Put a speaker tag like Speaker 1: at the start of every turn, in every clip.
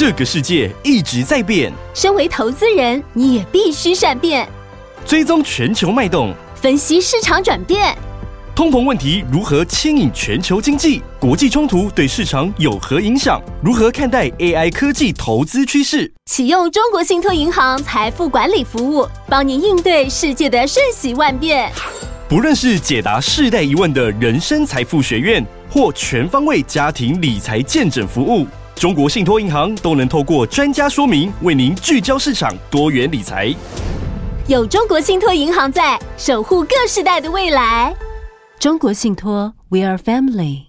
Speaker 1: 这个世界一直在变，
Speaker 2: 身为投资人，你也必须善变，
Speaker 1: 追踪全球脉动，
Speaker 2: 分析市场转变。
Speaker 1: 通膨问题如何牵引全球经济？国际冲突对市场有何影响？如何看待 AI 科技投资趋势？
Speaker 2: 启用中国信托银行财富管理服务，帮您应对世界的瞬息万变。
Speaker 1: 不论是解答世代疑问的人生财富学院，或全方位家庭理财见诊服务，中国信托银行都能透过专家说明，为您聚焦市场多元理财。
Speaker 2: 有中国信托银行在，守护各世代的未来。中国信托，We are family。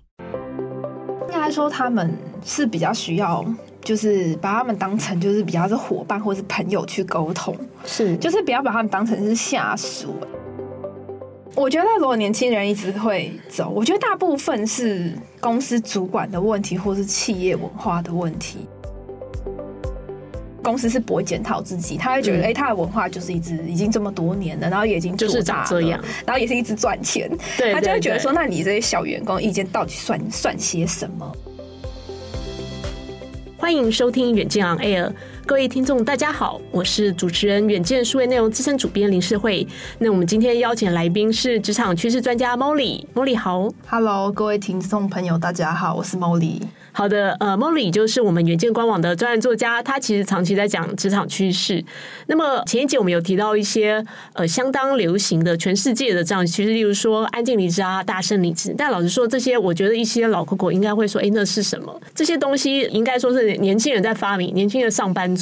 Speaker 3: 应该说他们是比较需要，就是把他们当成就是比较是伙伴或是朋友去沟通，
Speaker 4: 是，
Speaker 3: 就是不要把他们当成是下属。我觉得如果年轻人一直会走，我觉得大部分是公司主管的问题，或是企业文化的问题。公司是不会检讨自己，他会觉得，哎、嗯，他的文化就是一直已经这么多年了，然后也已经
Speaker 4: 就是长这样，
Speaker 3: 然后也是一直赚钱，他就会觉得说，那你这些小员工意见到底算算些什么？
Speaker 4: 欢迎收听远见 On Air。各位听众，大家好，我是主持人远见数位内容资深主编林世慧。那我们今天邀请来宾是职场趋势专家 Molly，Molly 好
Speaker 3: ，Hello，各位听众朋友，大家好，我是 Molly。
Speaker 4: 好的，呃，Molly 就是我们远见官网的专栏作家，他其实长期在讲职场趋势。那么前一节我们有提到一些呃相当流行的全世界的这样趋势，例如说安静离职啊、大声离职。但老实说，这些我觉得一些老 Coco 应该会说，哎，那是什么？这些东西应该说是年轻人在发明，年轻的上班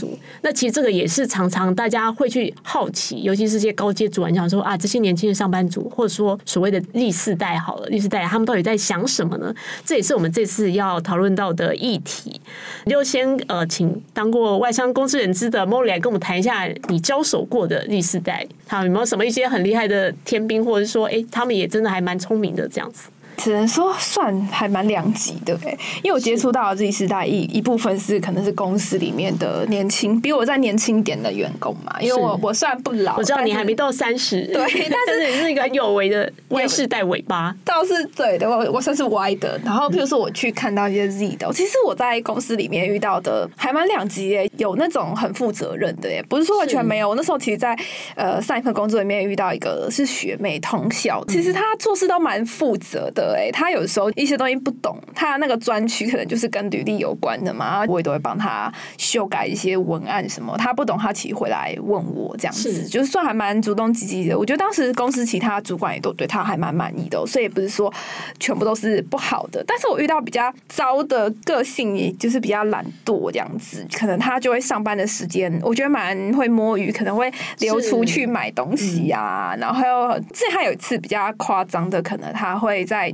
Speaker 4: 那其实这个也是常常大家会去好奇，尤其是些高阶主管讲说啊，这些年轻的上班族，或者说所谓的 Z 世代好了，Z 世代他们到底在想什么呢？这也是我们这次要讨论到的议题，就先呃，请当过外商公司人资的 Molly 来跟我们谈一下你交手过的 Z 世代，他有没有什么一些很厉害的天兵，或者说，哎，他们也真的还蛮聪明的这样子。
Speaker 3: 只能说算还蛮两极的哎，因为我接触到的 Z 世代一一部分是可能是公司里面的年轻，比我再年轻点的员工嘛。因为我我虽然不老，
Speaker 4: 我知道你还没到三十，
Speaker 3: 对，但是
Speaker 4: 你是一个很有为的 Y 世代尾巴，
Speaker 3: 倒是对的，我我算是 Y 的。然后，譬如说我去看到一些 Z 的，其实我在公司里面遇到的还蛮两极耶，有那种很负责任的耶，不是说完全没有。我那时候其实在，在呃上一份工作里面遇到一个是学妹同校，其实她做事都蛮负责的。对，他有时候一些东西不懂，他那个专区可能就是跟履历有关的嘛，我也都会帮他修改一些文案什么。他不懂，他其实回来问我这样子，是就是算还蛮主动积极的。我觉得当时公司其他主管也都对他还蛮满意的，所以也不是说全部都是不好的。但是我遇到比较糟的个性，也就是比较懒惰这样子，可能他就会上班的时间，我觉得蛮会摸鱼，可能会溜出去买东西啊，嗯、然后还有这还有一次比较夸张的，可能他会在。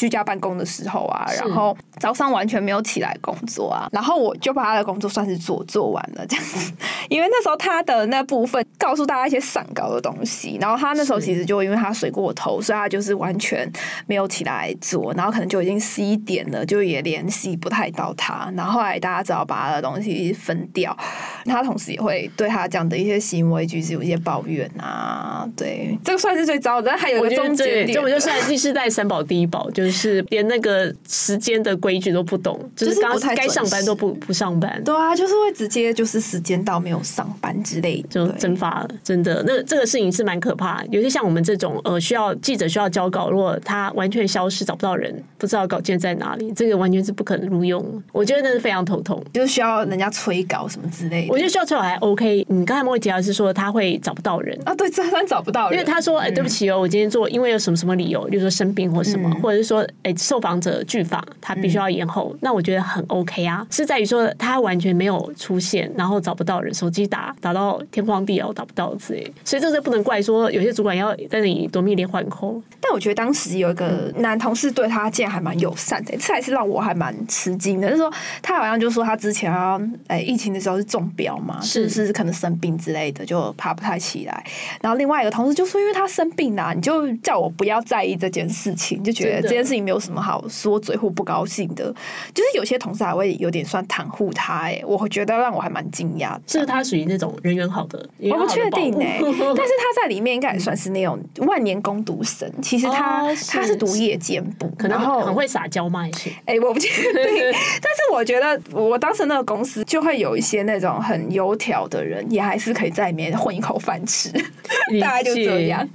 Speaker 3: 居家办公的时候啊，然后早上完全没有起来工作啊，然后我就把他的工作算是做做完了这样子，因为那时候他的那部分告诉大家一些散稿的东西，然后他那时候其实就因为他睡过头，所以他就是完全没有起来做，然后可能就已经十一点了，就也联系不太到他，然后后来大家只好把他的东西分掉，他同时也会对他这样的一些行为举止有一些抱怨啊，对，这个算是最糟的，但还有一个终结点，
Speaker 4: 就我就算第四代三宝第一宝就是。就是连那个时间的规矩都不懂，就是刚该上班都不不上班。
Speaker 3: 对啊，就是会直接就是时间到没有上班之类的，
Speaker 4: 就蒸发了。真的，那这个事情是蛮可怕。尤其像我们这种呃，需要记者需要交稿，如果他完全消失，找不到人，不知道稿件在哪里，这个完全是不可能录用。我觉得那是非常头痛，
Speaker 3: 就是需要人家催稿什么之类的。
Speaker 4: 我觉得需要催稿还 OK。你刚才莫提到是说他会找不到人
Speaker 3: 啊？对，真的找不到人，
Speaker 4: 因为他说哎，对不起哦，我今天做，因为有什么什么理由，比如说生病或什么，或者是说。哎，受访者拒访，他必须要延后，嗯、那我觉得很 OK 啊，是在于说他完全没有出现，然后找不到人，手机打打到天荒地老，打不到之类，所以这是不能怪说有些主管要在那里夺命连环 call。
Speaker 3: 但我觉得当时有一个男同事对他竟然还蛮友善的，这还是让我还蛮吃惊的。就是说他好像就说他之前啊，哎，疫情的时候是中标嘛，是是可能生病之类的，就爬不太起来。然后另外一个同事就说，因为他生病啦，你就叫我不要在意这件事情，就觉得这件事情没有什么好说嘴或不高兴的。就是有些同事还会有点算袒护他，哎，我会觉得让我还蛮惊讶。
Speaker 4: 是他属于那种人缘好的，
Speaker 3: 我不确定哎，但是他在里面应该也算是那种万年攻读生。其实他他是读夜间部，
Speaker 4: 可能很会撒娇嘛，还是
Speaker 3: 哎，我不确定。但是我觉得我当时那个公司就会有一些那种很油条的人，也还是可以在里面混一口饭吃，大概就这样。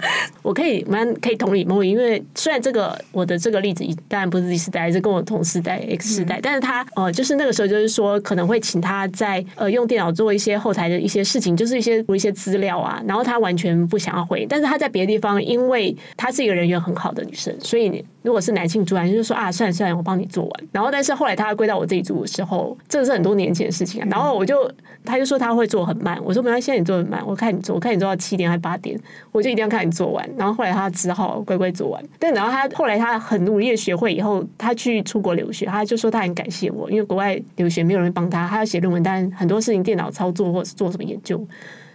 Speaker 4: 我可以蛮可以同理梦，因为虽然这个我的这个例子当然不是 Z 世代，是跟我同时代 X 世代，嗯、但是他呃就是那个时候就是说可能会请他在呃用电脑做一些后台的一些事情，就是一些读一些资料啊，然后他完全不想要回，但是他在别的地方，因为他是一个人缘很好的女生，所以如果是男性主管就是说啊，算了算了，我帮你做完。然后但是后来他归到我这一组的时候，这个是很多年前的事情啊，然后我就他就说他会做很慢，我说没关系，现在你做很慢，我看你做，我看你做到七点还八点，我就一定要看你做完。然后后来他只好乖乖做完，但然后他后来他很努力的学会以后，他去出国留学，他就说他很感谢我，因为国外留学没有人帮他，他要写论文，但很多事情电脑操作或者是做什么研究，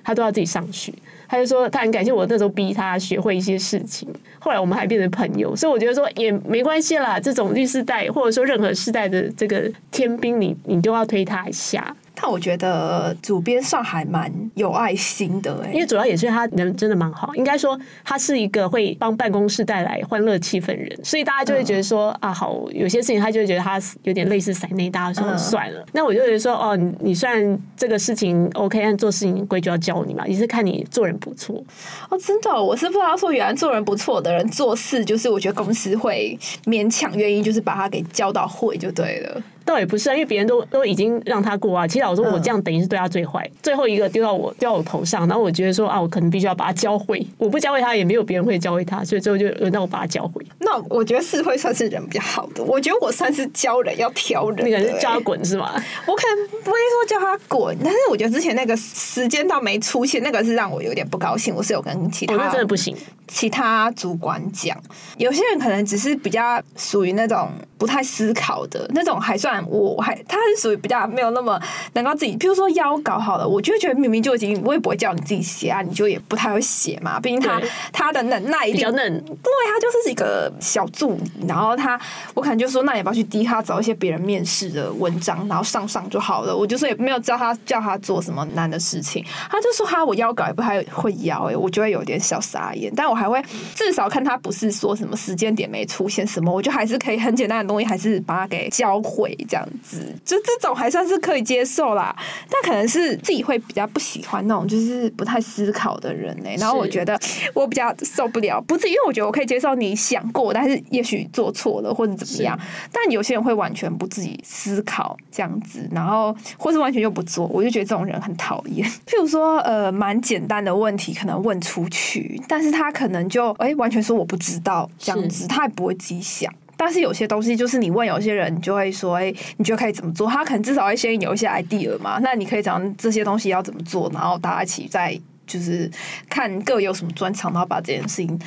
Speaker 4: 他都要自己上去。他就说他很感谢我那时候逼他学会一些事情，后来我们还变成朋友，所以我觉得说也没关系啦，这种律师代或者说任何世代的这个天兵，你你都要推他一下。
Speaker 3: 但我觉得主编上还蛮有爱心的，欸，因
Speaker 4: 为主要也是他人真的蛮好，应该说他是一个会帮办公室带来欢乐气氛的人，所以大家就会觉得说、嗯、啊，好，有些事情他就会觉得他有点类似塞内，大家说算了。嗯、那我就觉得说，哦，你虽然这个事情 OK，但做事情规矩要教你嘛，也是看你做人不错。
Speaker 3: 哦，真的，我是不知道说原来做人不错的人做事，就是我觉得公司会勉强愿意，就是把他给教到会就对了。
Speaker 4: 倒也不是啊，因为别人都都已经让他过啊。其实我说我这样等于是对他最坏，嗯、最后一个丢到我丢到我头上，然后我觉得说啊，我可能必须要把他教会。我不教会他，也没有别人会教会他，所以最后就轮到我把他教会。
Speaker 3: 那我觉得是会算是人比较好的。我觉得我算是教人要挑人，
Speaker 4: 那个是叫他滚是吗？
Speaker 3: 我可能不会说叫他滚，但是我觉得之前那个时间到没出现，那个是让我有点不高兴。我是有跟其他，
Speaker 4: 那真的不行。
Speaker 3: 其他主管讲，有些人可能只是比较属于那种不太思考的那种，还算我还他是属于比较没有那么能够自己，譬如说腰搞好了，我就觉得明明就已经，我也不会叫你自己写啊，你就也不太会写嘛。毕竟他他的能耐比较嫩，对，他就是一个小助理，然后他我可能就说，那你要不要去 D 卡找一些别人面试的文章，然后上上就好了。我就说也没有叫他叫他做什么难的事情，他就说他我邀稿也不太会邀，哎，我就会有点小傻眼，但我。还会至少看他不是说什么时间点没出现什么，我就还是可以很简单的东西，还是把它给教会这样子，就这种还算是可以接受啦。但可能是自己会比较不喜欢那种就是不太思考的人呢、欸。然后我觉得我比较受不了，不是因为我觉得我可以接受你想过，但是也许做错了或者怎么样。但有些人会完全不自己思考这样子，然后或是完全就不做，我就觉得这种人很讨厌。譬如说，呃，蛮简单的问题可能问出去，但是他可能。就哎、欸，完全说我不知道这样子，他也不会自己想。但是有些东西就是你问有些人，你就会说哎、欸，你觉得可以怎么做？他可能至少会先有一些 idea 嘛。那你可以讲这些东西要怎么做，然后大家一起再就是看各有什么专长，然后把这件事情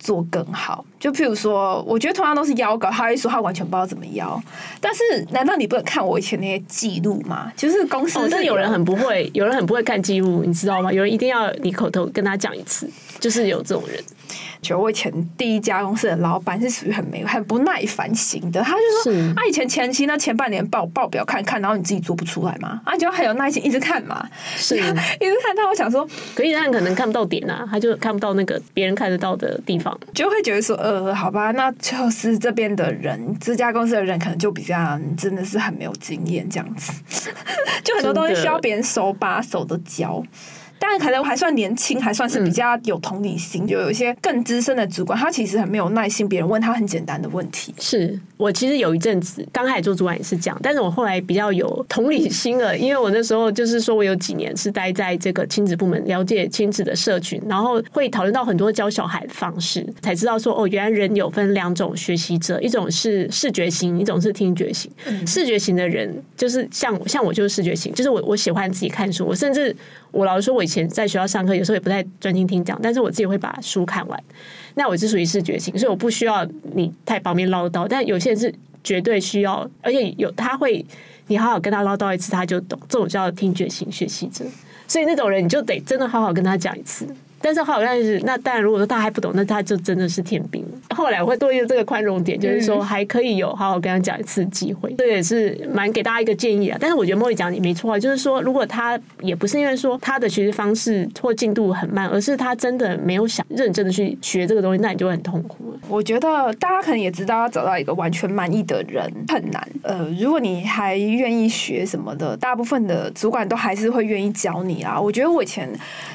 Speaker 3: 做更好。就譬如说，我觉得同样都是邀稿，他一说他完全不知道怎么邀。但是难道你不能看我以前那些记录吗？就是公司是、哦，但有人很不会，有人很不会看记录，你知道吗？有人一定要你口头跟他讲一次。就是有这种人，就我以前第一家公司的老板是属于很没很不耐烦型的，他就说：“是。啊，以前前期那前半年报报表看看，然后你自己做不出来嘛？啊，你就很有耐心一直看嘛，是。一直看。他我想说，
Speaker 4: 可以，但可能看不到点啊，他就看不到那个别人看得到的地方，
Speaker 3: 就会觉得说，呃，好吧，那就是这边的人，这家公司的人可能就比较真的是很没有经验这样子，就很多东西需要别人手把手的教。”但可能还算年轻，还算是比较有同理心。嗯、就有一些更资深的主管，他其实很没有耐心，别人问他很简单的问题。
Speaker 4: 是我其实有一阵子刚开始做主管也是这样，但是我后来比较有同理心了，因为我那时候就是说我有几年是待在这个亲子部门，了解亲子的社群，然后会讨论到很多教小孩的方式，才知道说哦，原来人有分两种学习者，一种是视觉型，一种是听觉型。嗯、视觉型的人就是像像我就是视觉型，就是我我喜欢自己看书，我甚至。我老实说，我以前在学校上课，有时候也不太专心听讲，但是我自己会把书看完。那我是属于视觉型，所以我不需要你太旁边唠叨。但有些人是绝对需要，而且有他会你好好跟他唠叨一次，他就懂。这种叫听觉型学习者，所以那种人你就得真的好好跟他讲一次。但是好像是那，当然如果说他还不懂，那他就真的是天兵。后来我会多一个这个宽容点，就是说还可以有好好跟他讲一次机会，这也是蛮给大家一个建议啊。但是我觉得莫莉讲你没错啊，就是说如果他也不是因为说他的学习方式或进度很慢，而是他真的没有想认真的去学这个东西，那你就会很痛苦。
Speaker 3: 我觉得大家可能也知道，要找到一个完全满意的人很难。呃，如果你还愿意学什么的，大部分的主管都还是会愿意教你啊。我觉得我以前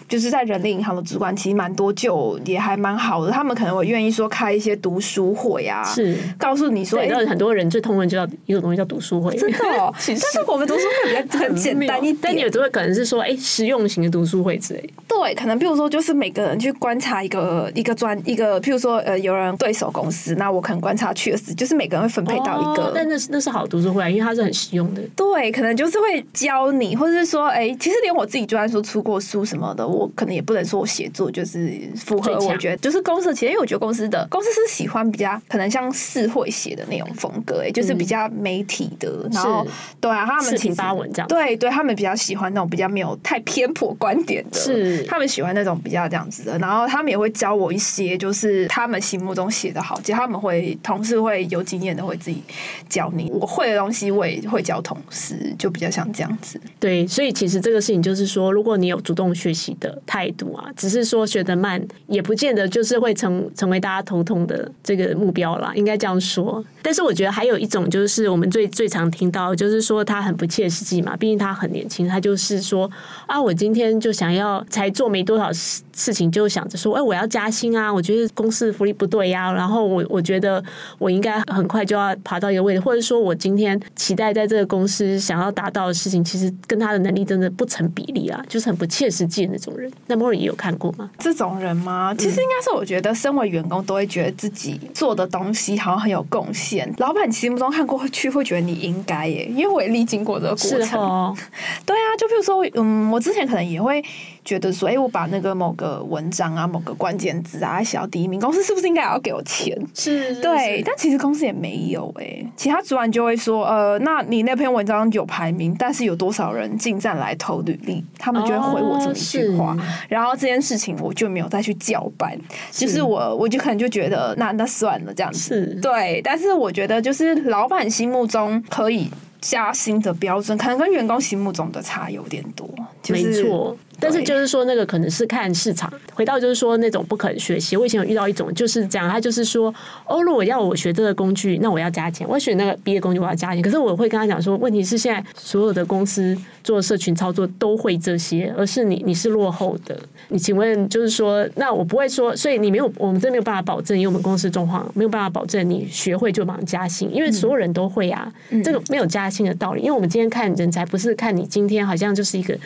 Speaker 3: 就是在人力银行的主管，其实蛮多，就也还蛮好的。他们可能会愿意说开一些读书会啊，是告诉你
Speaker 4: 说，很多人最痛恨就叫一种东西叫读书会，
Speaker 3: 真的。哦。但是我们读书会比较很简单一点，
Speaker 4: 但你有时候可能是说，哎、欸，实用型的读书会之类。
Speaker 3: 对，可能譬如说，就是每个人去观察一个一个专一个，譬如说，呃，有人对手公司，那我可能观察确实就是每个人会分配到一个，哦、
Speaker 4: 但那是那是好读书会啊，因为它是很实用的。
Speaker 3: 对，可能就是会教你，或者是说，哎、欸，其实连我自己就算说出过书什么的，我可能也不能说我写作就是符合我觉得就是公司，其实因为我觉得公司的公司是喜欢比较可能像四会写的那种风格，哎，就是比较媒体的，嗯、然后对啊，他们
Speaker 4: 四平八稳这样，
Speaker 3: 对对，他们比较喜欢那种比较没有太偏颇观点的，是他们喜欢那种比较这样子的，然后他们也会教我一些，就是他们心目中写的好，其实他们会同事会有经验的会自己教你，我会的东西我也会教同事，就比较像这样子。
Speaker 4: 对，所以其实这个事情就是说，如果你有主动学习的态度啊，只是是说学得慢，也不见得就是会成成为大家头痛的这个目标啦，应该这样说。但是我觉得还有一种就是我们最最常听到，就是说他很不切实际嘛，毕竟他很年轻，他就是说啊，我今天就想要才做没多少事事情，就想着说，哎，我要加薪啊，我觉得公司福利不对呀，然后我我觉得我应该很快就要爬到一个位置，或者说我今天期待在这个公司想要达到的事情，其实跟他的能力真的不成比例啊，就是很不切实际的那种人。那莫瑞也有看过吗？
Speaker 3: 这种人吗？其实应该是我觉得，身为员工都会觉得自己做的东西好像很有贡献，老板心目中看过去会觉得你应该耶，因为我也历经过这个过程。哦、对啊，就比如说，嗯，我之前可能也会。觉得说，哎、欸，我把那个某个文章啊、某个关键字啊写到第一名，公司是不是应该也要给我钱？是，是，对。但其实公司也没有哎、欸，其他主管就会说，呃，那你那篇文章有排名，但是有多少人进站来投履历？他们就会回我这么一句话，哦、然后这件事情我就没有再去叫板，是就是我我就可能就觉得，那那算了这样子。是对，但是我觉得就是老板心目中可以加薪的标准，可能跟员工心目中的差有点多。就是、没错。但是就是说，那个可能是看市场。回到就是说，那种不肯学习。我以前有遇到一种就是这样，他就是说，哦，如果要我学这个工具，那我要加钱。我选那个毕业工具，我要加钱。可是我会跟他讲说，问题是现在所有的公司做社群操作都会这些，而是你你是落后的。你请问就是说，那我不会说，所以你没有，我们真没有办法保证，因为我们公司状况没有办法保证你学会就马上加薪，因为所有人都会啊，嗯、这个没有加薪的道理。因为我们今天看人才，不是看你今天好像就是一个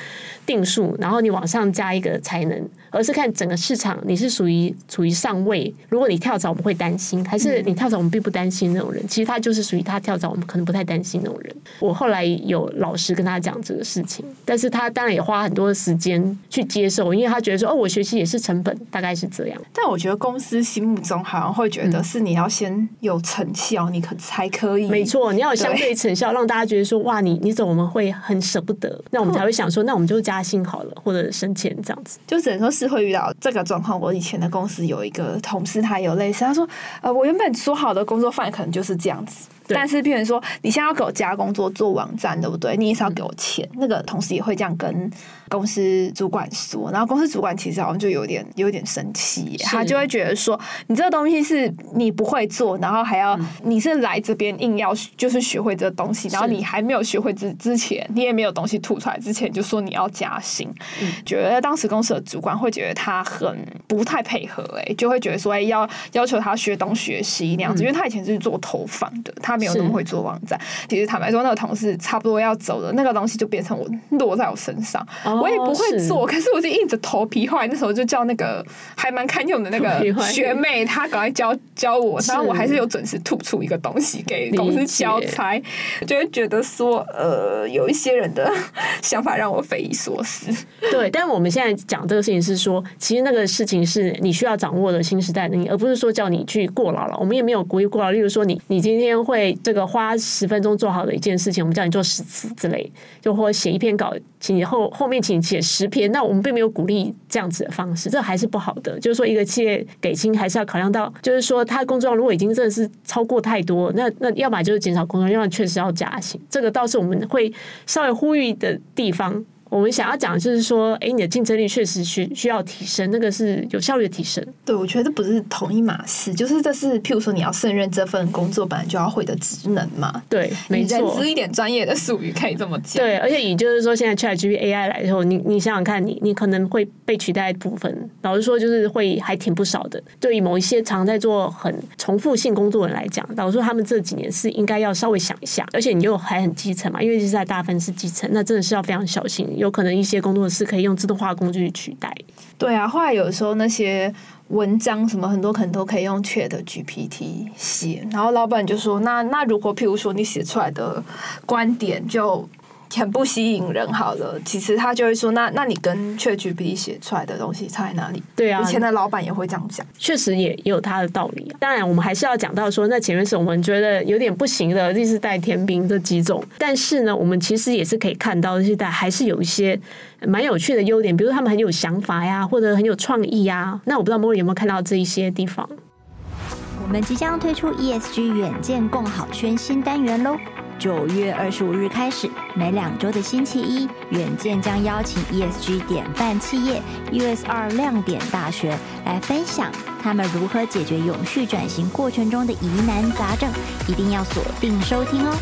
Speaker 3: 定数，然后你往上加一个才能，而是看整个市场你是属于处于上位。如果你跳槽，我们会担心；还是你跳槽，我们并不担心那种人。其实他就是属于他跳槽，我们可能不太担心那种人。我后来有老师跟他讲这个事情，但是他当然也花很多的时间去接受，因为他觉得说哦，我学习也是成本，大概是这样。但我觉得公司心目中好像会觉得是你要先有成效，你可才可以。
Speaker 4: 没错，你要有相对成效，让大家觉得说哇，你你走我们会很舍不得，那我们才会想说，那我们就加薪好了，或者。升迁这样子，
Speaker 3: 就只能说是会遇到这个状况。我以前的公司有一个同事，他有类似，他说：“呃，我原本说好的工作范围可能就是这样子。”但是，譬如说，你现在要给我加工作做网站，对不对？你也是要给我钱。嗯、那个同事也会这样跟公司主管说，然后公司主管其实好像就有点有点生气，他就会觉得说，你这个东西是你不会做，然后还要、嗯、你是来这边硬要就是学会这个东西，然后你还没有学会之之前，你也没有东西吐出来之前，就说你要加薪，嗯、觉得当时公司的主管会觉得他很不太配合、欸，哎，就会觉得说，哎，要要求他学东学西那样子，嗯、因为他以前是做投放的，他。没有那么会做网站，其实坦白说，那个同事差不多要走了，那个东西就变成我落在我身上，哦、我也不会做，是可是我就硬着头皮。后来那时候就叫那个还蛮堪用的那个学妹，她赶快教教我，然后我还是有准时吐出一个东西给公司交差，就会觉得说，呃，有一些人的想法让我匪夷所思。
Speaker 4: 对，但我们现在讲这个事情是说，其实那个事情是你需要掌握的新时代能力，而不是说叫你去过劳了。我们也没有鼓励过劳，例如说你你今天会。这个花十分钟做好的一件事情，我们叫你做十次之类，就或写一篇稿，请你后后面请写十篇。那我们并没有鼓励这样子的方式，这还是不好的。就是说，一个企业给薪还是要考量到，就是说他的工作量如果已经真的是超过太多，那那要么就是减少工作量，要么确实要加薪。这个倒是我们会稍微呼吁的地方。我们想要讲的就是说，哎，你的竞争力确实需需要提升，那个是有效率的提升。
Speaker 3: 对，我觉得不是同一码事，就是这是譬如说你要胜任这份工作，本来就要会的职能嘛。
Speaker 4: 对，没错。
Speaker 3: 认知一点专业的术语可以这么讲。
Speaker 4: 对，而且也就是说，现在 ChatGPT AI 来之后，你你想想看你，你你可能会被取代的部分，老实说就是会还挺不少的。对于某一些常在做很重复性工作的人来讲，老实说他们这几年是应该要稍微想一下，而且你又还很基层嘛，因为是在大部分是基层，那真的是要非常小心。有可能一些工作是可以用自动化工具取代。
Speaker 3: 对啊，后来有时候那些文章什么很多可能都可以用 Chat GPT 写，然后老板就说：“那那如果譬如说你写出来的观点就。”很不吸引人，好了，其实他就会说，那那你跟 ChatGPT 写出来的东西差在哪里？
Speaker 4: 对啊，
Speaker 3: 以前的老板也会这样讲，
Speaker 4: 确实也也有他的道理啊。当然，我们还是要讲到说，那前面是我们觉得有点不行的，第四代天兵这几种，但是呢，我们其实也是可以看到，这代还是有一些蛮有趣的优点，比如说他们很有想法呀，或者很有创意呀。那我不知道 Mori 有没有看到这一些地方？
Speaker 5: 我们即将推出 ESG 远见共好圈新单元喽。九月二十五日开始，每两周的星期一，远见将邀请 ESG 典范企业 USR 亮点大学来分享他们如何解决永续转型过程中的疑难杂症，一定要锁定收听哦。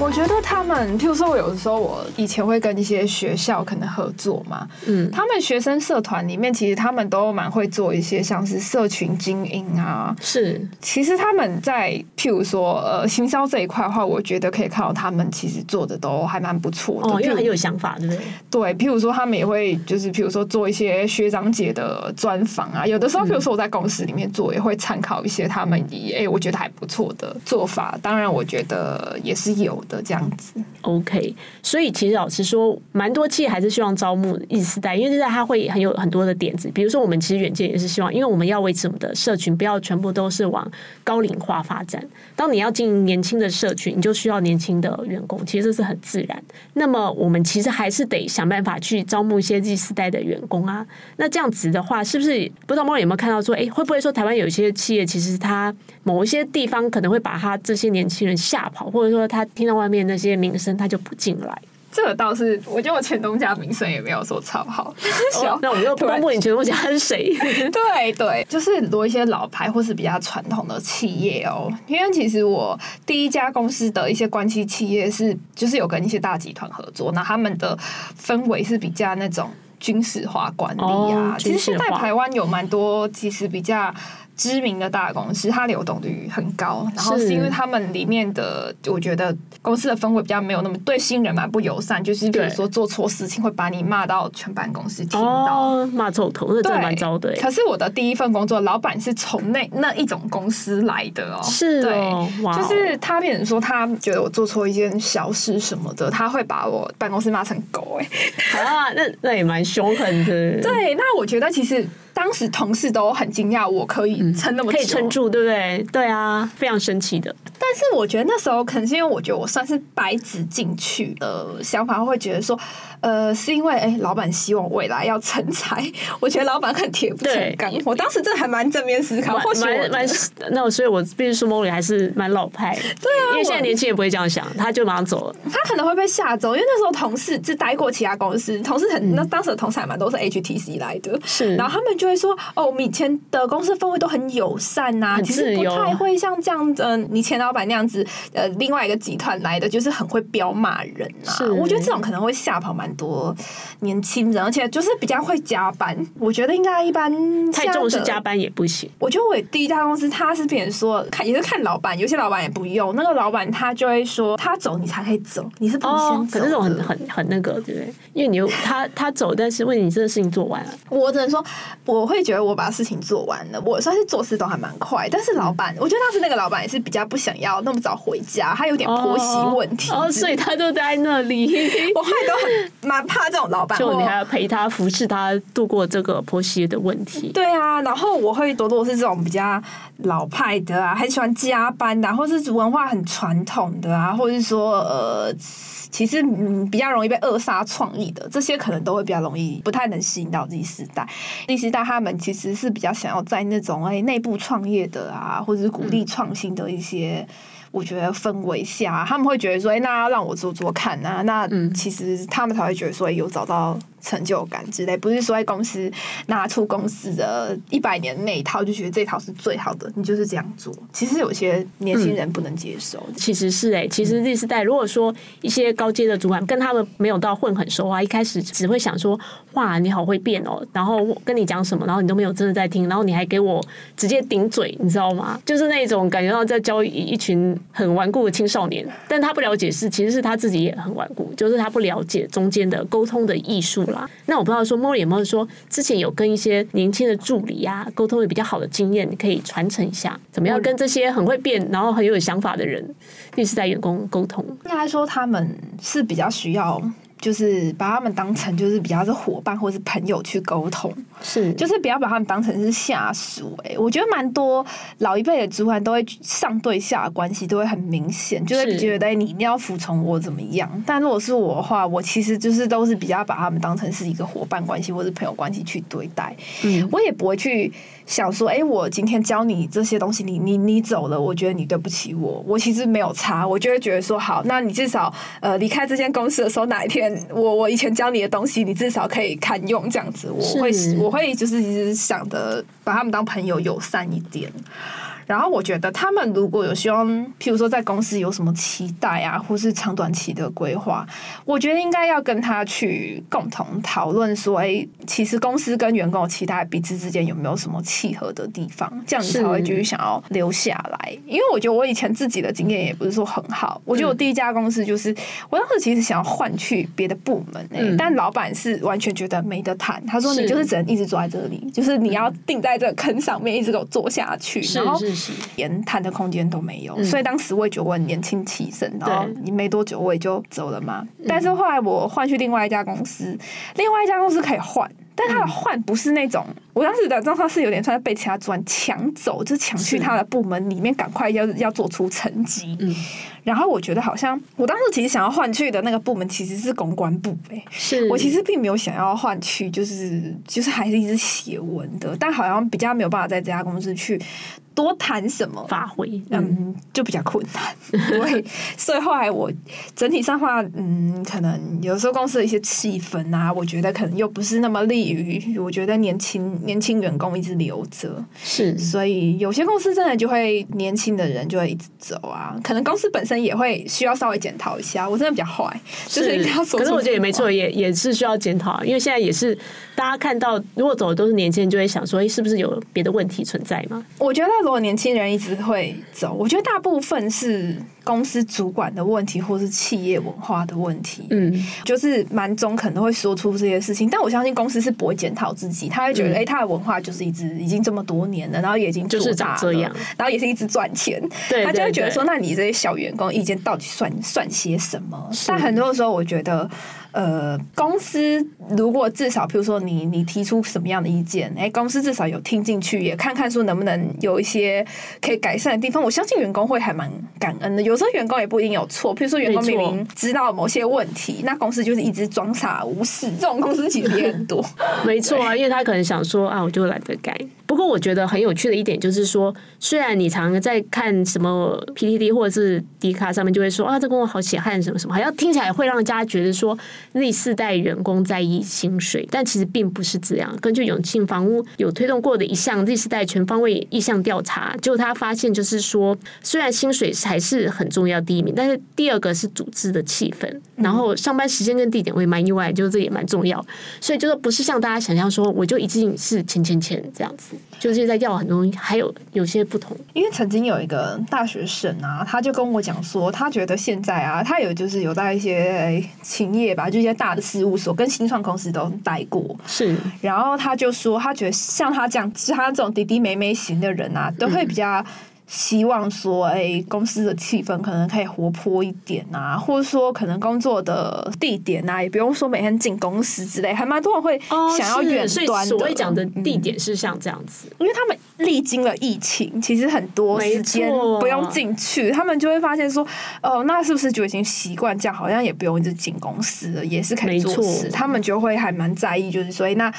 Speaker 3: 我觉得他们，譬如说，我有的时候我以前会跟一些学校可能合作嘛，嗯，他们学生社团里面，其实他们都蛮会做一些像是社群经营啊，
Speaker 4: 是，
Speaker 3: 其实他们在譬如说呃行销这一块的话，我觉得可以看到他们其实做的都还蛮不错的，
Speaker 4: 哦，因为很有想法，对不对？
Speaker 3: 对，譬如说他们也会就是譬如说做一些学长姐的专访啊，有的时候譬如说我在公司里面做，也会参考一些他们哎、欸、我觉得还不错的做法，当然我觉得也是有的这样子
Speaker 4: ，OK，所以其实老实说，蛮多企业还是希望招募 Z 世代，因为现在他会很有很多的点子。比如说，我们其实远见也是希望，因为我们要维持我们的社群，不要全部都是往高龄化发展。当你要经营年轻的社群，你就需要年轻的员工，其实这是很自然。那么，我们其实还是得想办法去招募一些 Z 世代的员工啊。那这样子的话，是不是不知道猫有没有看到说，哎，会不会说台湾有一些企业，其实他某一些地方可能会把他这些年轻人吓跑，或者说他听到外面那些名声，他就不进来。
Speaker 3: 这个倒是，我觉得我前东家名声也没有说超好。
Speaker 4: 哦、那我们就公布你前东家是谁？
Speaker 3: 对对，就是很多一些老牌或是比较传统的企业哦。因为其实我第一家公司的一些关系企业是，就是有跟一些大集团合作，那他们的氛围是比较那种军事化管理啊。哦、其实现在台湾有蛮多，其实比较。知名的大公司，它流动率很高，然后是因为他们里面的，我觉得公司的氛围比较没有那么对新人蛮不友善，就是比如说做错事情会把你骂到全办公室听到，
Speaker 4: 骂臭头，那真的蛮糟的。
Speaker 3: 可是我的第一份工作，老板是从那那一种公司来的哦，
Speaker 4: 是
Speaker 3: 哦，就是他变成说他觉得我做错一件小事什么的，他会把我办公室骂成狗哎，
Speaker 4: 啊，那那也蛮凶狠的。
Speaker 3: 对，那我觉得其实。当时同事都很惊讶，我可以撑那么久，
Speaker 4: 可以撑住，对不对？对啊，非常神奇的。
Speaker 3: 但是我觉得那时候可能是因为我觉得我算是白纸进去的想法，会觉得说，呃，是因为哎、欸，老板希望未来要成才。我觉得老板很铁不成钢。我当时真的还蛮正面思考，或许蛮蛮
Speaker 4: 那我所以，我必须说，Mori 还是蛮老派。对
Speaker 3: 啊，
Speaker 4: 因为现在年轻人不会这样想，他就马上走了。
Speaker 3: 他可能会被吓走，因为那时候同事就待过其他公司，同事很、嗯、那当时的同事还蛮都是 HTC 来的，
Speaker 4: 是，
Speaker 3: 然后他们就会说，哦，我们以前的公司氛围都很友善呐、啊，其实不太会像这样子，呃、你前老板那样子。呃，另外一个集团来的就是很会彪骂人啊，是我觉得这种可能会吓跑蛮多年轻人，而且就是比较会加班。我觉得应该一般
Speaker 4: 太重视加班也不行。
Speaker 3: 我觉得我第一家公司，他是别人说看也是看老板，有些老板也不用。那个老板他就会说，他走你才可以走，你是不能先走。哦，可是这种
Speaker 4: 很很很那个，对不对？因为你有他他走，但是为你这个事情做完了。
Speaker 3: 我只能说，我会觉得我把事情做完了，我算是做事都还蛮快。但是老板，嗯、我觉得当时那个老板也是比较不想要。那么早回家，他有点婆媳问题
Speaker 4: 哦，哦，所以他就在那里。
Speaker 3: 我还都很蛮怕这种老板，
Speaker 4: 就你还要陪他服侍他度过这个婆媳的问题。
Speaker 3: 对啊，然后我会多多是这种比较老派的啊，很喜欢加班的，啊，或是文化很传统的啊，或者是说呃。其实嗯，比较容易被扼杀创意的这些，可能都会比较容易不太能吸引到 Z 世代。Z 世代他们其实是比较想要在那种哎内部创业的啊，或者是鼓励创新的一些。我觉得氛围下，他们会觉得说：“哎，那要让我做做看啊。”那其实他们才会觉得说有找到成就感之类，不是说在公司拿出公司的一百年那一套，就觉得这套是最好的，你就是这样做。其实有些年轻人不能接受。
Speaker 4: 其实是哎、欸，其实 Z 世代如果说一些高阶的主管跟他们没有到混很熟啊，一开始只会想说：“哇，你好会变哦。”然后跟你讲什么，然后你都没有真的在听，然后你还给我直接顶嘴，你知道吗？就是那种感觉到在教一群。很顽固的青少年，但他不了解是，其实是他自己也很顽固，就是他不了解中间的沟通的艺术啦。那我不知道说，Molly 有没有说之前有跟一些年轻的助理呀、啊、沟通的比较好的经验，你可以传承一下，怎么样跟这些很会变，然后很有想法的人，第是在员工沟通？
Speaker 3: 应该说他们是比较需要。就是把他们当成就是比较是伙伴或是朋友去沟通，
Speaker 4: 是
Speaker 3: 就是不要把他们当成是下属。哎，我觉得蛮多老一辈的主管都会上对下关系都会很明显，就会觉得你一定要服从我怎么样。但如果是我的话，我其实就是都是比较把他们当成是一个伙伴关系或是朋友关系去对待。嗯，我也不会去。想说，哎、欸，我今天教你这些东西，你你你走了，我觉得你对不起我。我其实没有差，我就会觉得说，好，那你至少呃离开这间公司的时候，哪一天我我以前教你的东西，你至少可以看用这样子。我会我会就是一直想的，把他们当朋友，友善一点。然后我觉得他们如果有希望，譬如说在公司有什么期待啊，或是长短期的规划，我觉得应该要跟他去共同讨论说，哎，其实公司跟员工的期待彼此之间有没有什么契合的地方，这样子才会继续想要留下来。因为我觉得我以前自己的经验也不是说很好，我觉得我第一家公司就是我当时其实想要换去别的部门，哎，嗯、但老板是完全觉得没得谈，他说你就是只能一直坐在这里，就是你要定在这个坑上面，一直给我坐下去，然后。连谈的空间都没有，嗯、所以当时我也觉得我很年轻气盛，然后你没多久我也就走了嘛。对但是后来我换去另外一家公司，另外一家公司可以换，但他的换不是那种，嗯、我当时的状况是有点像被其他主管抢走，就是抢去他的部门里面，赶快要要做出成绩。嗯、然后我觉得好像我当时其实想要换去的那个部门其实是公关部、欸，是。我其实并没有想要换去，就是就是还是一直写文的，但好像比较没有办法在这家公司去。多谈什么
Speaker 4: 发挥，
Speaker 3: 嗯，就比较困难。对，所以后来我整体上话，嗯，可能有时候公司的一些气氛啊，我觉得可能又不是那么利于，我觉得年轻年轻员工一直留着。是，所以有些公司真的就会年轻的人就会一直走啊。可能公司本身也会需要稍微检讨一下。我真的比较坏，是就是可是我觉得也没错，
Speaker 4: 也也是需要检讨，因为现在也是大家看到，如果走的都是年轻人，就会想说，哎，是不是有别的问题存在吗？
Speaker 3: 我觉得。年轻人一直会走，我觉得大部分是公司主管的问题，或是企业文化的问题。嗯，就是蛮中肯的会说出这些事情，但我相信公司是不会检讨自己，他会觉得，哎、嗯，他的文化就是一直已经这么多年了，然后也已经做大了，然后也是一直赚钱，他就会觉得说，那你这些小员工意见到底算算些什么？但很多的时候，我觉得。呃，公司如果至少，比如说你你提出什么样的意见，哎，公司至少有听进去，也看看说能不能有一些可以改善的地方。我相信员工会还蛮感恩的。有时候员工也不一定有错，比如说员工明明知道某些问题，那公司就是一直装傻无视，这种公司其实也很多。
Speaker 4: 没错啊，因为他可能想说啊，我就懒得改。不过我觉得很有趣的一点就是说，虽然你常在看什么 PTT 或者是 D 卡上面就会说啊，这工作好血汗什么什么，好像听起来会让人家觉得说。第四代员工在意薪水，但其实并不是这样。根据永庆房屋有推动过的一项第四代全方位意向调查，就他发现就是说，虽然薪水还是很重要第一名，但是第二个是组织的气氛，然后上班时间跟地点我也蛮意外，就是这也蛮重要。所以就是不是像大家想象说，我就一定是钱钱钱这样子，就是在要很多，还有有些不同。
Speaker 3: 因为曾经有一个大学生啊，他就跟我讲说，他觉得现在啊，他有就是有在一些企业吧，就一些大的事务所跟新创公司都待过，是。然后他就说，他觉得像他这样，他这种弟弟妹妹型的人啊，都会比较希望说，哎、欸，公司的气氛可能可以活泼一点啊，或者说可能工作的地点啊，也不用说每天进公司之类，还蛮多人会想要远端的。
Speaker 4: 哦、所谓讲的地点是像这样子，
Speaker 3: 因为他们历经了疫情，其实很多时间不用进去，他们就会发现说，哦，那是不是就已经习惯这样，好像也不用一直进公司了，也是可以做事。他们就会还蛮在意，就是所以那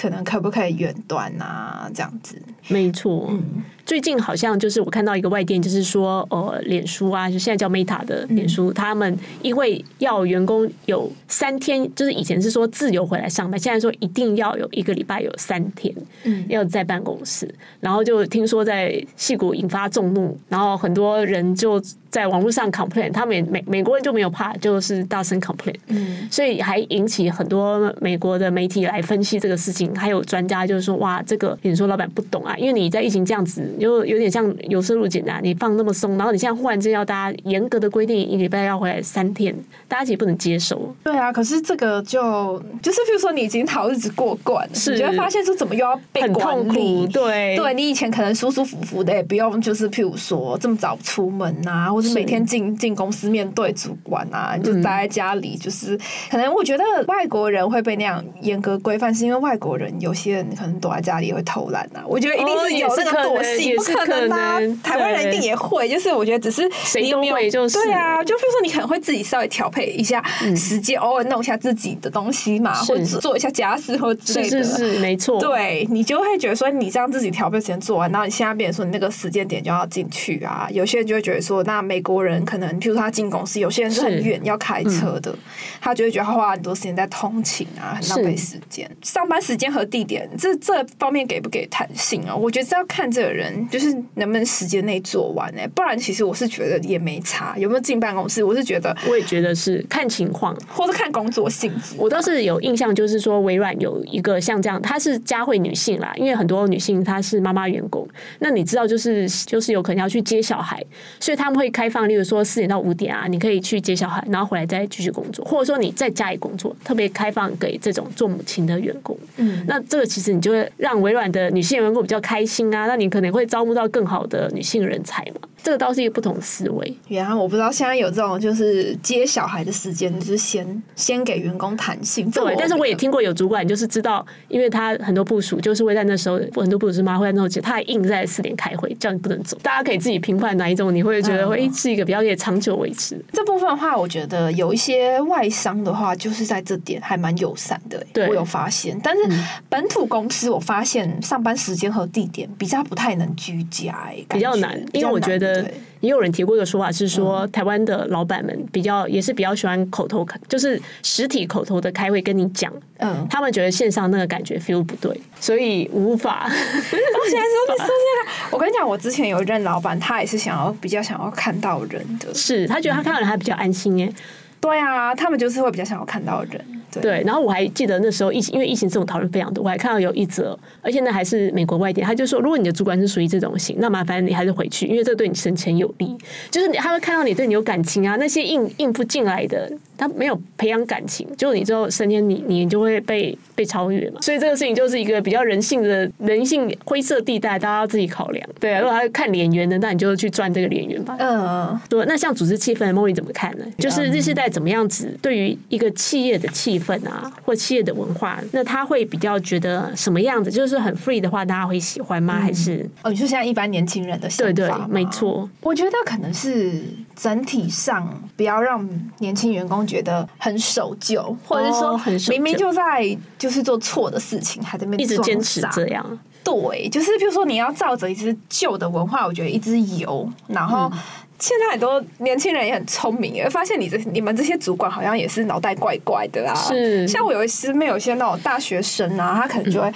Speaker 3: 可能可不可以远端啊，这样子。
Speaker 4: 没错。嗯最近好像就是我看到一个外电，就是说，呃，脸书啊，就现在叫 Meta 的脸书，嗯、他们因为要员工有三天，就是以前是说自由回来上班，现在说一定要有一个礼拜有三天，嗯，要在办公室，然后就听说在戏谷引发众怒，然后很多人就在网络上 complain，他们美美国人就没有怕，就是大声 complain，嗯，所以还引起很多美国的媒体来分析这个事情，还有专家就是说，哇，这个脸书老板不懂啊，因为你在疫情这样子。就有点像有收入简啊，你放那么松，然后你现在忽然间要大家严格的规定一礼拜要回来三天，大家其实不能接受。
Speaker 3: 对啊，可是这个就就是，比如说你已经好日子过惯了，是你就会发现说怎么又要被管理？
Speaker 4: 很痛苦。对，
Speaker 3: 对你以前可能舒舒服服的，也不用就是譬如说这么早出门啊，或者每天进进公司面对主管啊，你就待在家里，就是、嗯、可能我觉得外国人会被那样严格规范，是因为外国人有些人可能躲在家里也会偷懒啊。我觉得一定是有这个惰性。哦不可能啊！台湾人一定也会，就是我觉得只是
Speaker 4: 谁都会，就是
Speaker 3: 对啊，就比如说你可能会自己稍微调配一下时间，偶尔弄一下自己的东西嘛，或者做一下家事或之类的，
Speaker 4: 是是没错。
Speaker 3: 对，你就会觉得说，你这样自己调配时间做完，然后你现在变成说你那个时间点就要进去啊。有些人就会觉得说，那美国人可能，譬如说他进公司，有些人是很远要开车的，他就会觉得他花很多时间在通勤啊，很浪费时间。上班时间和地点这这方面给不给弹性啊？我觉得是要看这个人。就是能不能时间内做完呢？不然其实我是觉得也没差，有没有进办公室？我是觉得，
Speaker 4: 我也觉得是看情况，
Speaker 3: 或者看工作性质。
Speaker 4: 我倒是有印象，就是说微软有一个像这样，她是嘉惠女性啦，因为很多女性她是妈妈员工，那你知道，就是就是有可能要去接小孩，所以他们会开放，例如说四点到五点啊，你可以去接小孩，然后回来再继续工作，或者说你在家里工作，特别开放给这种做母亲的员工。嗯，那这个其实你就会让微软的女性员工比较开心啊，那你可能会招。募到更好的女性人才嘛？这个倒是一个不同的思维。
Speaker 3: 原来我不知道现在有这种就是接小孩的时间，就是先先给员工弹性。
Speaker 4: 对，但是我也听过有主管就是知道，因为他很多部署就是会在那时候，很多部署是妈会在那时候，他还硬在四点开会，叫你不能走。大家可以自己评判哪一种，你会觉得会是一个比较可以长久维持。
Speaker 3: 这部分的话，我觉得有一些外商的话，就是在这点还蛮友善的。对，我有发现，但是本土公司我发现上班时间和地点比较不太能居家，欸，
Speaker 4: 比较难，因为我觉得。也有人提过一个说法，是说台湾的老板们比较也是比较喜欢口头，就是实体口头的开会跟你讲，嗯，他们觉得线上那个感觉 feel 不对，所以无法。我
Speaker 3: 现在说你说这个，我跟你讲，我之前有一任老板，他也是想要比较想要看到人的，
Speaker 4: 是他觉得他看到人还比较安心耶。
Speaker 3: 对啊，他们就是会比较想要看到人。
Speaker 4: 对，然后我还记得那时候疫情，因为疫情这种讨论非常多，我还看到有一则，而且那还是美国外电，他就说，如果你的主管是属于这种型，那麻烦你还是回去，因为这对你升迁有利。就是他会看到你对你有感情啊，那些应应付进来的，他没有培养感情，就你之后升迁，你你就会被被超越嘛。所以这个事情就是一个比较人性的人性灰色地带，大家要自己考量。对啊，如果他看脸缘的，那你就去赚这个脸缘吧。嗯，对。那像组织气氛，Mori 怎么看呢？就是日世代怎么样子对于一个企业的气氛啊，或企业的文化，那他会比较觉得什么样子？就是很 free 的话，大家会喜欢吗？还是、嗯、
Speaker 3: 哦，你说现在一般年轻人的想法？
Speaker 4: 对对，没错。
Speaker 3: 我觉得可能是整体上不要让年轻员工觉得很守旧，或者是说明明就在就是做错的事情，还在那边
Speaker 4: 一直坚持这样。
Speaker 3: 对，就是比如说你要照着一只旧的文化，我觉得一直游，然后。嗯现在很多年轻人也很聪明，会发现你这你们这些主管好像也是脑袋怪怪的啊。是，像我有一些没有一些那种大学生啊，他可能就会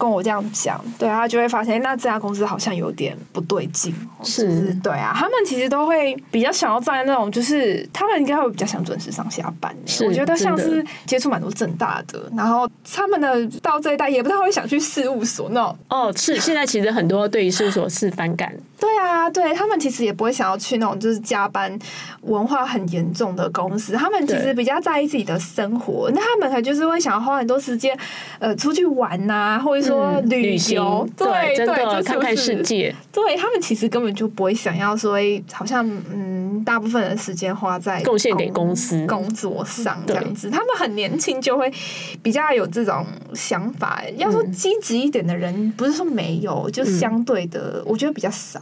Speaker 3: 跟我这样讲，嗯、对，他就会发现那这家公司好像有点不对劲。是，是，对啊，他们其实都会比较想要在那种，就是他们应该会比较想准时上下班。是，我觉得像是接触蛮多正大的，然后他们的到这一代也不太会想去事务所那种。
Speaker 4: 哦，是，现在其实很多对于事务所是反感。
Speaker 3: 对啊，对他们其实也不会想要去那种就是加班文化很严重的公司，他们其实比较在意自己的生活。那他们可能就是会想要花很多时间，呃，出去玩呐、啊，或者说旅
Speaker 4: 游、对，对真的对、就是、看看世界。
Speaker 3: 对他们其实根本就不会想要说，好像嗯，大部分的时间花在
Speaker 4: 贡献给公司
Speaker 3: 工作上这样子。他们很年轻就会比较有这种想法。要说积极一点的人，嗯、不是说没有，就相对的，我觉得比较少。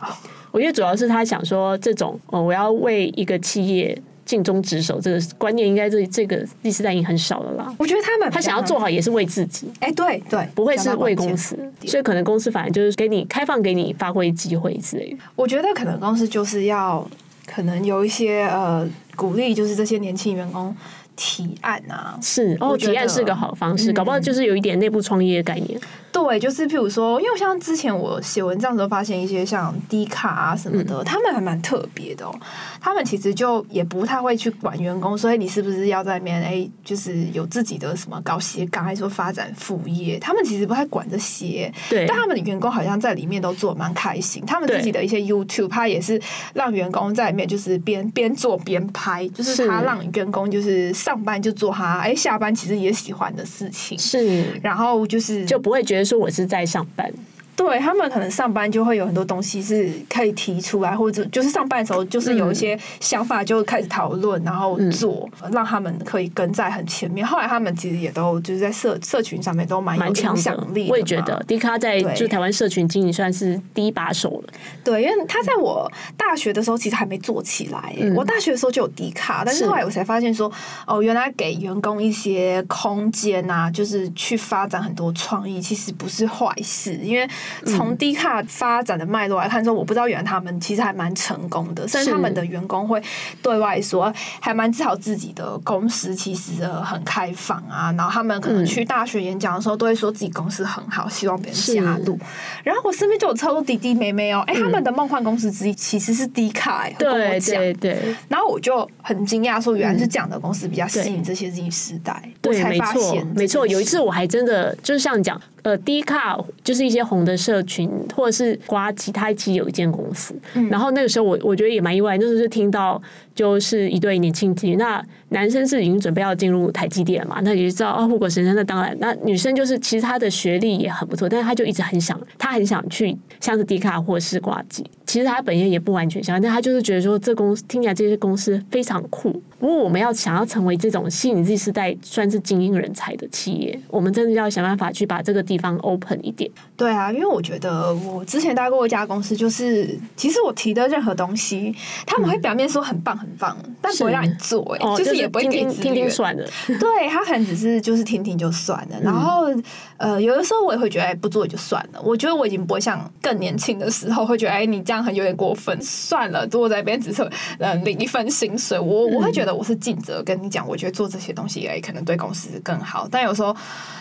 Speaker 4: 我觉得主要是他想说，这种哦，我要为一个企业尽忠职守，这个观念应该这这个第四代已经很少了啦。
Speaker 3: 我觉得他们
Speaker 4: 他想要做好也是为自己，
Speaker 3: 哎，对对，
Speaker 4: 不会是为公司，所以可能公司反而就是给你开放给你发挥机会之类的。
Speaker 3: 我觉得可能公司就是要可能有一些呃鼓励，就是这些年轻员工。提案啊，
Speaker 4: 是哦，提案是个好方式，嗯、搞不好就是有一点内部创业的概念。
Speaker 3: 对，就是譬如说，因为像之前我写文章的时候，发现一些像低卡啊什么的，嗯、他们还蛮特别的哦。他们其实就也不太会去管员工，所以你是不是要在里面哎，就是有自己的什么搞斜杠，还是说发展副业？他们其实不太管这些。
Speaker 4: 对，
Speaker 3: 但他们的员工好像在里面都做蛮开心。他们自己的一些 YouTube，他也是让员工在里面就是边边做边拍，就是他让员工就是上班就做他哎下班其实也喜欢的事情。
Speaker 4: 是，
Speaker 3: 然后就是
Speaker 4: 就不会觉得说我是在上班。
Speaker 3: 对他们可能上班就会有很多东西是可以提出来，或者就是上班的时候就是有一些想法就开始讨论，然后做，嗯、让他们可以跟在很前面。后来他们其实也都就是在社社群上面都蛮有影响力的。
Speaker 4: 我也觉得迪卡在就台湾社群经营算是第一把手了。
Speaker 3: 对，因为他在我大学的时候其实还没做起来。嗯、我大学的时候就有迪卡，但是后来我才发现说，哦，原来给员工一些空间啊，就是去发展很多创意，其实不是坏事，因为。从低卡发展的脉络来看，说我不知道，原来他们其实还蛮成功的，甚至他们的员工会对外说，还蛮自豪自己的公司其实很开放啊。然后他们可能去大学演讲的时候，都会说自己公司很好，希望别人加入。然后我身边就有超多弟弟妹妹哦，哎，他们的梦幻公司之一其实是低卡，哎，跟我讲，
Speaker 4: 对对对。
Speaker 3: 然后我就很惊讶，说原来是这样的公司比较吸引这些 Z 世代。
Speaker 4: 对，没错，没错。有一次我还真的就是像讲。呃，D 卡就是一些红的社群，或者是瓜其他其实有一间公司，嗯、然后那个时候我我觉得也蛮意外，那时候就听到就是一对年轻情侣，那男生是已经准备要进入台积电嘛，那也就知道啊，护国神山，那当然，那女生就是其实她的学历也很不错，但是她就一直很想，她很想去像是迪卡或是挂机，其实她本业也不完全相关，但她就是觉得说这公司听起来这些公司非常酷。不过我们要想要成为这种吸引 Z 世代算是精英人才的企业，我们真的要想办法去把这个地方 open 一点。
Speaker 3: 对啊，因为我觉得我之前待过一家公司，就是其实我提的任何东西，他们会表面说很棒很棒，嗯、但不会让你做、欸，哎、哦，就是也不会给你
Speaker 4: 听听算了。
Speaker 3: 对，他可能只是就是听听就算了。然后、嗯、呃，有的时候我也会觉得，哎，不做也就算了。我觉得我已经不会像更年轻的时候 会觉得，哎，你这样很有点过分，算了，坐在那边只是呃领一份薪水。我我会觉得我是尽责跟你讲，我觉得做这些东西哎，可能对公司更好。但有时候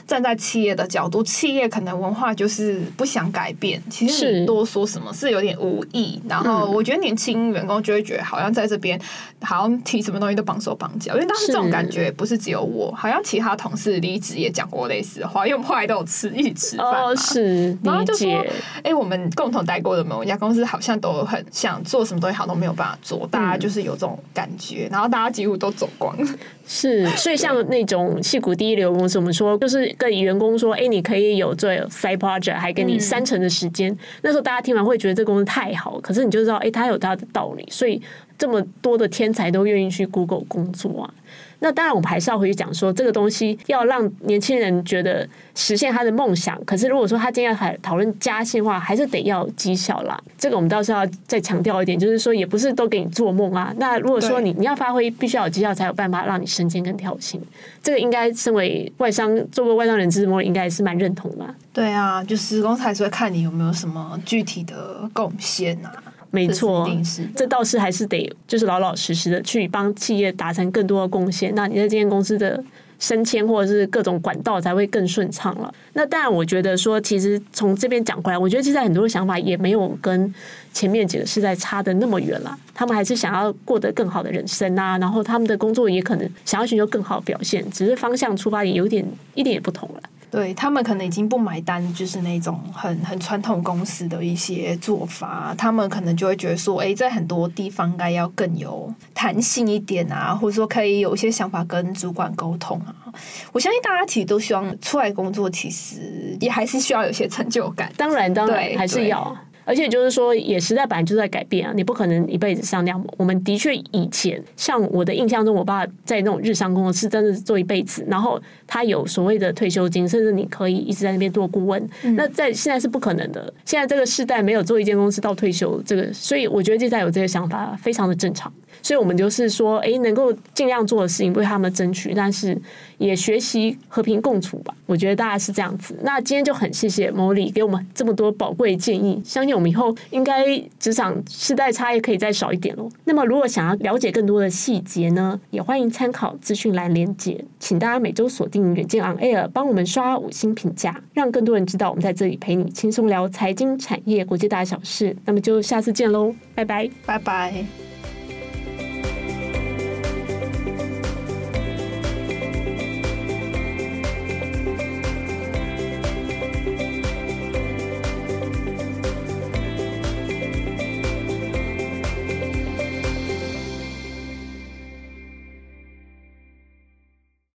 Speaker 3: 站在企业的角度，企业可能文化就是不想改变。其实你多说什么是有点无意。然后我觉得年轻员工就会觉得，好像在这边好像提什么东西都绑手绑脚。因为当时这种感觉不是只有我，好像其他同事离职也讲过类似的话。因为我们后来都有吃一起吃饭嘛，
Speaker 4: 哦、是
Speaker 3: 然后就说，哎，我们共同待过的某一家公司，好像都很想做什么东西，好像都没有办法做。大家就是有这种感觉，然后大家几乎都。走光
Speaker 4: 是，所以像那种戏骨第一流公司，我们说就是跟员工说，哎、欸，你可以有做 side project，还给你三成的时间。嗯、那时候大家听完会觉得这公司太好，可是你就知道，哎、欸，他有它的道理，所以这么多的天才都愿意去 Google 工作啊。那当然，我们还是要回去讲说，这个东西要让年轻人觉得实现他的梦想。可是，如果说他今天要讨讨论加薪的话，还是得要绩效啦。这个我们倒是要再强调一点，就是说，也不是都给你做梦啊。那如果说你你要发挥，必须要有绩效，才有办法让你升迁跟调薪。这个应该身为外商做过外商人资，我应该是蛮认同的。
Speaker 3: 对啊，就是公司还是会看你有没有什么具体的贡献啊。
Speaker 4: 没错，这倒是还是得就是老老实实的去帮企业达成更多的贡献，那你在这间公司的升迁或者是各种管道才会更顺畅了。那当然，我觉得说其实从这边讲过来，我觉得现在很多的想法也没有跟前面几个世代差的那么远了。他们还是想要过得更好的人生啊，然后他们的工作也可能想要寻求更好的表现，只是方向出发也有点一点也不同了。
Speaker 3: 对他们可能已经不买单，就是那种很很传统公司的一些做法，他们可能就会觉得说，哎，在很多地方应该要更有弹性一点啊，或者说可以有一些想法跟主管沟通啊。我相信大家其实都希望出来工作，其实也还是需要有些成就感。
Speaker 4: 当然，当然还是要。而且就是说，也时代本来就在改变啊，你不可能一辈子上那样。我们的确以前，像我的印象中，我爸在那种日商工作是真的做一辈子，然后他有所谓的退休金，甚至你可以一直在那边做顾问。嗯、那在现在是不可能的，现在这个时代没有做一间公司到退休这个，所以我觉得现在有这个想法非常的正常。所以我们就是说，哎，能够尽量做的事情为他们争取，但是也学习和平共处吧。我觉得大概是这样子。那今天就很谢谢 Molly 给我们这么多宝贵建议，相信我们以后应该职场世代差异可以再少一点喽。那么如果想要了解更多的细节呢，也欢迎参考资讯栏连接。请大家每周锁定远见 On Air，帮我们刷五星评价，让更多人知道我们在这里陪你轻松聊财经、产业、国际大小事。那么就下次见喽，拜拜，
Speaker 3: 拜拜。